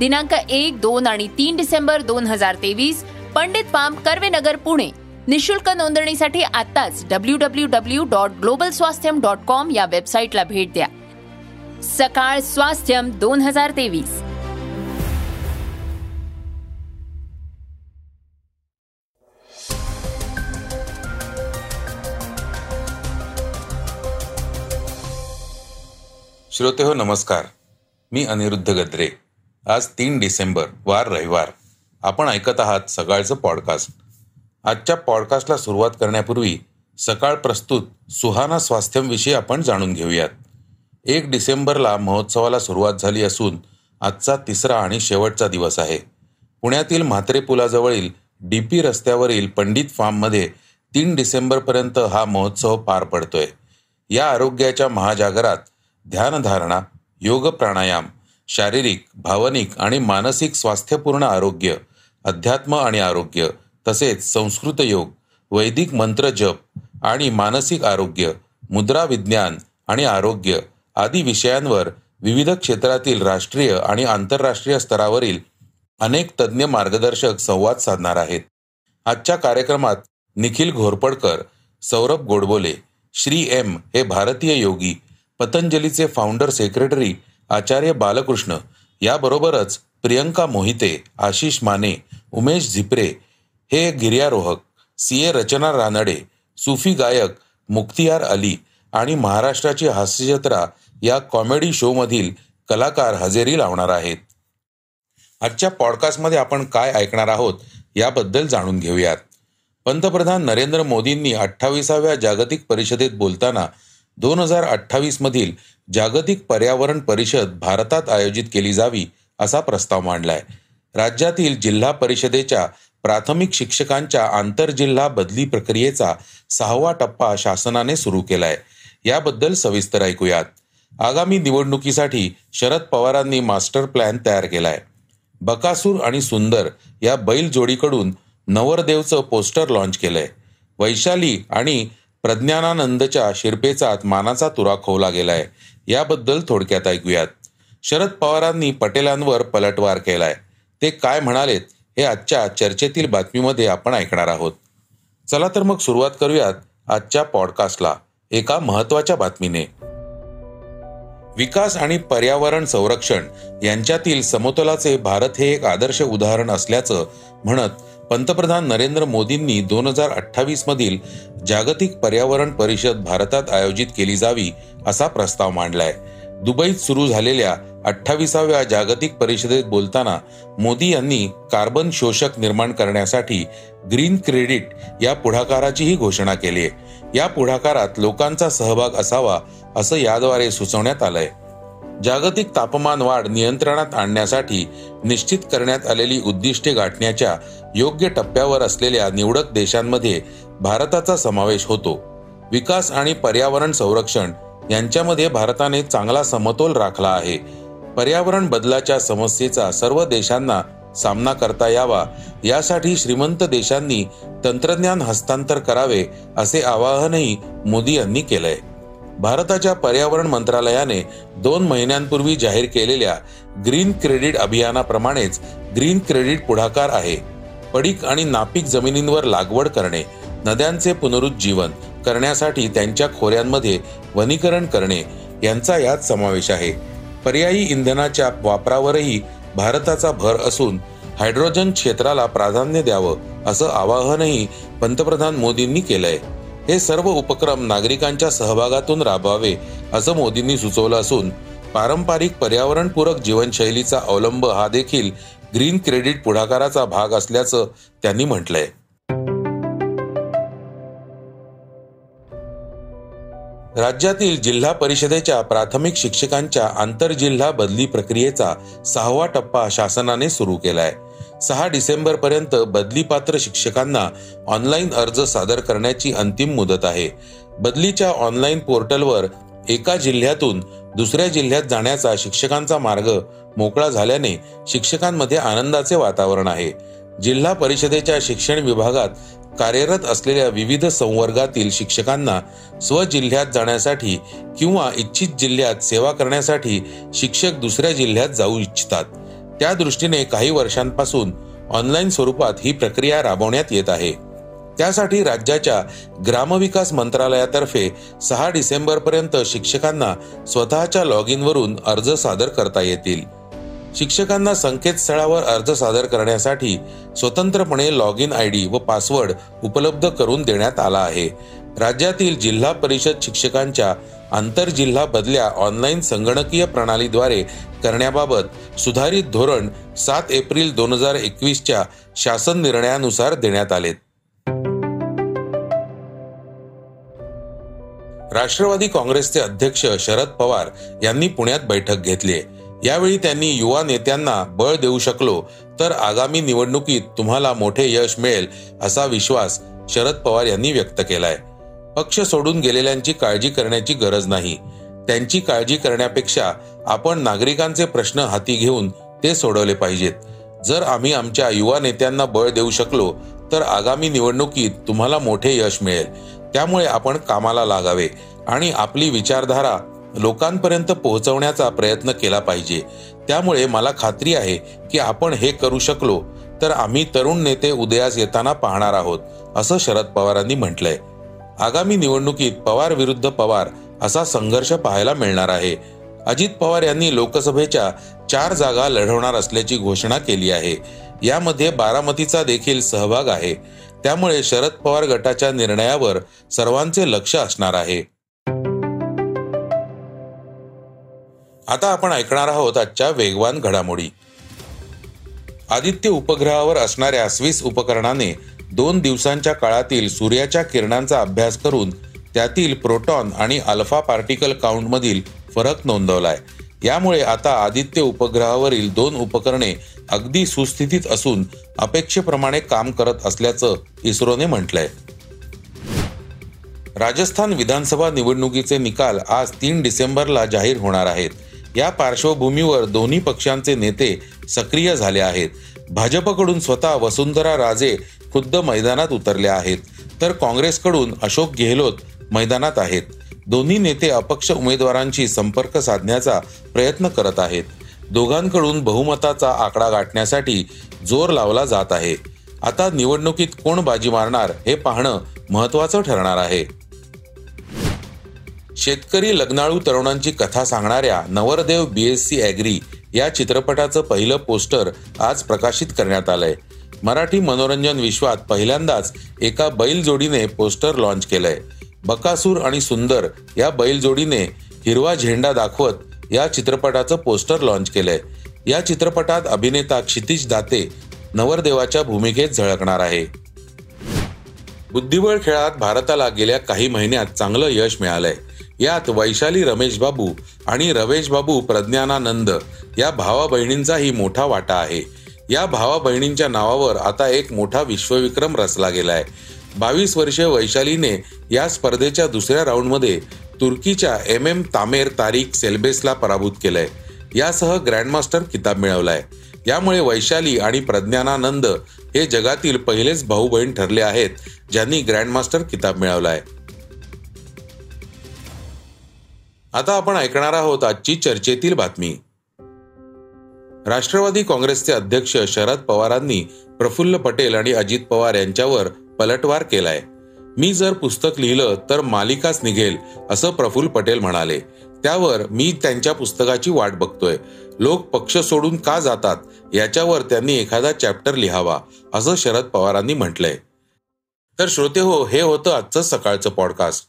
दिनांक एक दोन आणि तीन डिसेंबर दोन हजार तेवीस पंडित पाम कर्वेनगर पुणे. निशुल्क नोंदणीसाठी आताच W W W dot global Swasthyam dot com या वेबसाईटला भेट द्या. सकाळ स्वास्थ्यम दोन हजार तेवीस. श्रोते हो नमस्कार. मी अनिरुद्ध गद्रे. आज तीन डिसेंबर वार रविवार. आपण ऐकत आहात सकाळचं पॉडकास्ट. आजच्या पॉडकास्टला सुरुवात करण्यापूर्वी सकाळ प्रस्तुत सुहाना स्वास्थ्यमविषयी आपण जाणून घेऊयात. एक डिसेंबरला महोत्सवाला सुरुवात झाली असून आजचा तिसरा आणि शेवटचा दिवस आहे. पुण्यातील म्हात्रे पुलाजवळील डी पी रस्त्यावरील पंडित फार्ममध्ये तीन डिसेंबरपर्यंत हा महोत्सव पार पडतोय. या आरोग्याच्या महाजागरात ध्यानधारणा योग प्राणायाम शारीरिक भावनिक आणि मानसिक स्वास्थ्यपूर्ण आरोग्य अध्यात्म आणि आरोग्य तसेच संस्कृत योग वैदिक मंत्र जप आणि मानसिक आरोग्य मुद्रा विज्ञान आणि आरोग्य आदी विषयांवर विविध क्षेत्रातील राष्ट्रीय आणि आंतरराष्ट्रीय स्तरावरील अनेक तज्ज्ञ मार्गदर्शक संवाद साधणार आहेत. आजच्या कार्यक्रमात निखिल घोरपडकर सौरभ गोडबोले श्री एम हे भारतीय योगी पतंजलीचे फाउंडर सेक्रेटरी आचार्य बालकृष्ण याबरोबरच प्रियंका मोहिते आशिष माने उमेश झिपरे हे गिर्यारोहक सी ए रचना रानडे सुफी गायक मुख्तियार अली आणि महाराष्ट्राची हास्यजत्रा या कॉमेडी शोमधील कलाकार हजेरी लावणार आहेत. आजच्या पॉडकास्टमध्ये आपण काय ऐकणार आहोत याबद्दल जाणून घेऊयात. पंतप्रधान नरेंद्र मोदींनी अठ्ठावीसाव्या जागतिक परिषदेत बोलताना दोन हजार अठ्ठावीसमधील जागतिक पर्यावरण परिषद भारतात आयोजित केली जावी असा प्रस्ताव मांडलाय. राज्यातील जिल्हा परिषदेच्या प्राथमिक शिक्षकांच्या आंतरजिल्हा बदली प्रक्रियेचा सहावा टप्पा शासनाने सुरू केलाय. याबद्दल सविस्तर ऐकूयात. आगामी निवडणुकीसाठी शरद पवारांनी मास्टर प्लॅन तयार केलाय. बकासूर आणि सुंदर या बैल जोडीकडून नवरदेवचं पोस्टर लॉन्च केलंय. वैशाली आणि प्रज्ञानानंदच्या शिरपेचात मानाचा तुरा खोवला गेलाय. याबद्दल थोडक्यात ऐकूयात. शरद पवारांनी पटेलांवर पलटवार केलाय. ते काय म्हणालेत हे आजच्या चर्चेतील बातमीमध्ये आपण ऐकणार आहोत. चला तर मग सुरुवात करूयात आजच्या पॉडकास्टला एका महत्त्वाच्या बातमीने. विकास आणि पर्यावरण संरक्षण यांच्यातील समतोलाचे भारत हे एक आदर्श उदाहरण असल्याचं म्हणत पंतप्रधान नरेंद्र मोदींनी दोन हजार अठ्ठावीस मधील जागतिक पर्यावरण परिषद भारतात आयोजित केली जावी असा प्रस्ताव मांडलाय. दुबईत सुरू झालेल्या अठ्ठावीसाव्या जागतिक परिषदेत बोलताना मोदी यांनी कार्बन शोषक निर्माण करण्यासाठी ग्रीन क्रेडिट या पुढाकाराचीही घोषणा केली आहे. या पुढाकारात लोकांचा सहभाग असावा असं याद्वारे सुचवण्यात आलंय. जागतिक तापमान वाढ नियंत्रणात आणण्यासाठी निश्चित करण्यात आलेली उद्दिष्टे गाठण्याच्या योग्य टप्प्यावर असलेल्या निवडक देशांमध्ये भारताचा समावेश होतो. विकास आणि पर्यावरण संरक्षण यांच्यामध्ये भारताने चांगला समतोल राखला आहे. पर्यावरण बदलाच्या समस्येचा सर्व देशांना सामना करता यावा यासाठी श्रीमंत देशांनी तंत्रज्ञान हस्तांतर करावे असे आवाहनही मोदी यांनी केलंय. भारताच्या पर्यावरण मंत्रालयाने दोन महिन्यांपूर्वी जाहीर केलेल्या ग्रीन क्रेडिट अभियानाप्रमाणेच ग्रीन क्रेडिट पुढाकार आहे. पडीक आणि नापीक जमिनींवर लागवड करणे नद्यांचे पुनरुज्जीवन करण्यासाठी त्यांच्या खोऱ्यांमध्ये वनीकरण करणे यांचा यात समावेश आहे. पर्यायी इंधनाच्या वापरावरही भारताचा भर असून हायड्रोजन क्षेत्राला प्राधान्य द्यावं असं आवाहनही पंतप्रधान मोदींनी केलंय. हे सर्व उपक्रम नागरिकांच्या सहभागातून राबवावे असं मोदींनी सुचवलं असून पारंपरिक पर्यावरणपूरक जीवनशैलीचा अवलंब हा देखील ग्रीन क्रेडिट पुढाकाराचा भाग असल्याचं त्यांनी म्हटलंय. राज्यातील जिल्हा परिषदेच्या प्राथमिक शिक्षकांच्या आंतरजिल्हा बदली प्रक्रियेचा सहावा टप्पा शासनाने सुरू केलाय. सहा डिसेंबर पर्यंत बदलीपात्र शिक्षकांना ऑनलाईन अर्ज सादर करण्याची अंतिम मुदत आहे. बदलीच्या ऑनलाईन पोर्टलवर एका जिल्ह्यातून दुसऱ्या जिल्ह्यात जाण्याचा शिक्षकांचा मार्ग मोकळा झाल्याने शिक्षकांमध्ये आनंदाचे वातावरण आहे. जिल्हा परिषदेच्या शिक्षण विभागात कार्यरत असलेल्या विविध संवर्गातील शिक्षकांना स्वजिल्ह्यात जाण्यासाठी किंवा इच्छित जिल्ह्यात सेवा करण्यासाठी शिक्षक दुसऱ्या जिल्ह्यात जाऊ इच्छितात. त्या दृष्टीने काही वर्षांपासून ऑनलाईन स्वरूपात ही प्रक्रिया राबवण्यात येत आहे. त्यासाठी राज्याच्या ग्रामविकास मंत्रालयातर्फे सहा डिसेंबर पर्यंत शिक्षकांना स्वतःच्या लॉग इनवरून अर्ज सादर करता येतील. शिक्षकांना संकेतस्थळावर अर्ज सादर करण्यासाठी स्वतंत्रपणे लॉग इन आय डी व पासवर्ड उपलब्ध करून देण्यात आला आहे. राज्यातील जिल्हा परिषद शिक्षकांच्या आंतरजिल्हा बदल्या ऑनलाईन संगणकीय प्रणालीद्वारे करण्याबाबत सुधारित धोरण सात एप्रिल दोन हजार एकवीसच्या शासन निर्णयानुसार देण्यात आले राष्ट्रवादी काँग्रेसचे अध्यक्ष शरद पवार यांनी पुण्यात बैठक घेतली यावेळी त्यांनी युवा नेत्यांना बळ देऊ शकलो तर आगामी निवडणुकीत तुम्हाला मोठे यश मिळेल असा विश्वास शरद पवार यांनी व्यक्त केलाय. पक्ष सोडून गेलेल्यांची काळजी करण्याची गरज नाही. त्यांची काळजी करण्यापेक्षा आपण नागरिकांचे प्रश्न हाती घेऊन ते सोडवले पाहिजेत. जर आम्ही आमच्या युवा नेत्यांना बळ देऊ शकलो तर आगामी निवडणुकीत तुम्हाला मोठे यश मिळेल. त्यामुळे आपण कामाला लागावे आणि आपली विचारधारा लोकांपर्यंत पोहोचवण्याचा प्रयत्न केला पाहिजे. त्यामुळे मला खात्री आहे की आपण हे करू शकलो तर आम्ही तरुण नेते उदयास येताना पाहणार आहोत असं शरद पवारांनी म्हटलंय. आगामी निवडणुकीत पवार विरुद्ध पवार असा संघर्ष पाहायला मिळणार आहे. अजित पवार यांनी लोकसभेच्या चार जागा लढवणार असल्याची घोषणा केली आहे. यामध्ये बारामतीचा देखील सहभाग आहे. त्यामुळे शरद पवार गटाच्या निर्णयावर सर्वांचे लक्ष असणार आहे. आता आपण ऐकणार आहोत आजच्या वेगवान घडामोडी. आदित्य उपग्रहावर असणाऱ्या स्विस उपकरणाने दोन दिवसांच्या काळातील सूर्याच्या किरणांचा अभ्यास करून त्यातील प्रोटॉन आणि अल्फा पार्टिकल काउंटमधील फरक नोंदवलाय. यामुळे आता आदित्य उपग्रहावरील दोन उपकरणे अगदी सुस्थितीत असून अपेक्षेप्रमाणे काम करत असल्याचं इस्रोने म्हटलंय. राजस्थान विधानसभा निवडणुकीचे निकाल आज तीन डिसेंबरला जाहीर होणार आहेत. या पार्श्वभूमीवर दोन्ही पक्षांचे नेते सक्रिय झाले आहेत. भाजपकडून स्वतः वसुंधरा राजे खुद्द मैदानात उतरल्या आहेत. तर काँग्रेसकडून अशोक गेहलोत मैदानात आहेत. दोन्ही नेते अपक्ष उमेदवारांशी संपर्क साधण्याचा प्रयत्न करत आहेत. दोघांकडून बहुमताचा आकडा गाठण्यासाठी जोर लावला जात आहे. आता निवडणुकीत कोण बाजी मारणार हे पाहणं महत्वाचं ठरणार आहे. शेतकरी लग्नाळू तरुणांची कथा सांगणाऱ्या नवरदेव बीएससी ॲग्री या चित्रपटाचं पहिलं पोस्टर आज प्रकाशित करण्यात आलंय. मराठी मनोरंजन विश्वात पहिल्यांदाच एका बैल जोडीने पोस्टर लॉन्च केलंय. बकासूर आणि सुंदर या बैल जोडीने हिरवा झेंडा दाखवत या चित्रपटाचं पोस्टर लॉन्च केलंय. या चित्रपटात अभिनेता क्षितिज दाते नवरदेवाच्या भूमिकेत झळकणार आहे. बुद्धिबळ खेळात भारताला गेल्या काही महिन्यात चांगलं यश मिळालंय. यात वैशाली रमेश बाबू आणि रमेश बाबू प्रज्ञानानंद या भावा बहिणींचाही मोठा वाटा आहे. या भावा बहिणींच्या नावावर आता एक मोठा विश्वविक्रम रचला गेलाय. बावीस वर्षीय वैशालीने या स्पर्धेच्या दुसऱ्या राऊंडमध्ये तुर्कीच्या एम एम तामेर तारिक सेल्बेसला पराभूत केलंय. यासह ग्रँडमास्टर किताब मिळवलाय. यामुळे वैशाली आणि प्रज्ञानानंद हे जगातील पहिलेच भाऊ बहीण ठरले आहेत ज्यांनी ग्रँडमास्टर किताब मिळवलाय. आता आपण ऐकणार आहोत आजची चर्चेतील बातमी. राष्ट्रवादी काँग्रेसचे अध्यक्ष शरद पवारांनी प्रफुल्ल पटेल आणि अजित पवार यांच्यावर पलटवार केलाय. मी जर पुस्तक लिहिलं तर मालिकाच निघेल असं प्रफुल्ल पटेल म्हणाले. त्यावर मी त्यांच्या पुस्तकाची वाट बघतोय. लोक पक्ष सोडून का जातात? याच्यावर त्यांनी एखादा चॅप्टर लिहावा असं शरद पवारांनी म्हटलंय. तर श्रोते हो हे होतं आजचं सकाळचं पॉडकास्ट.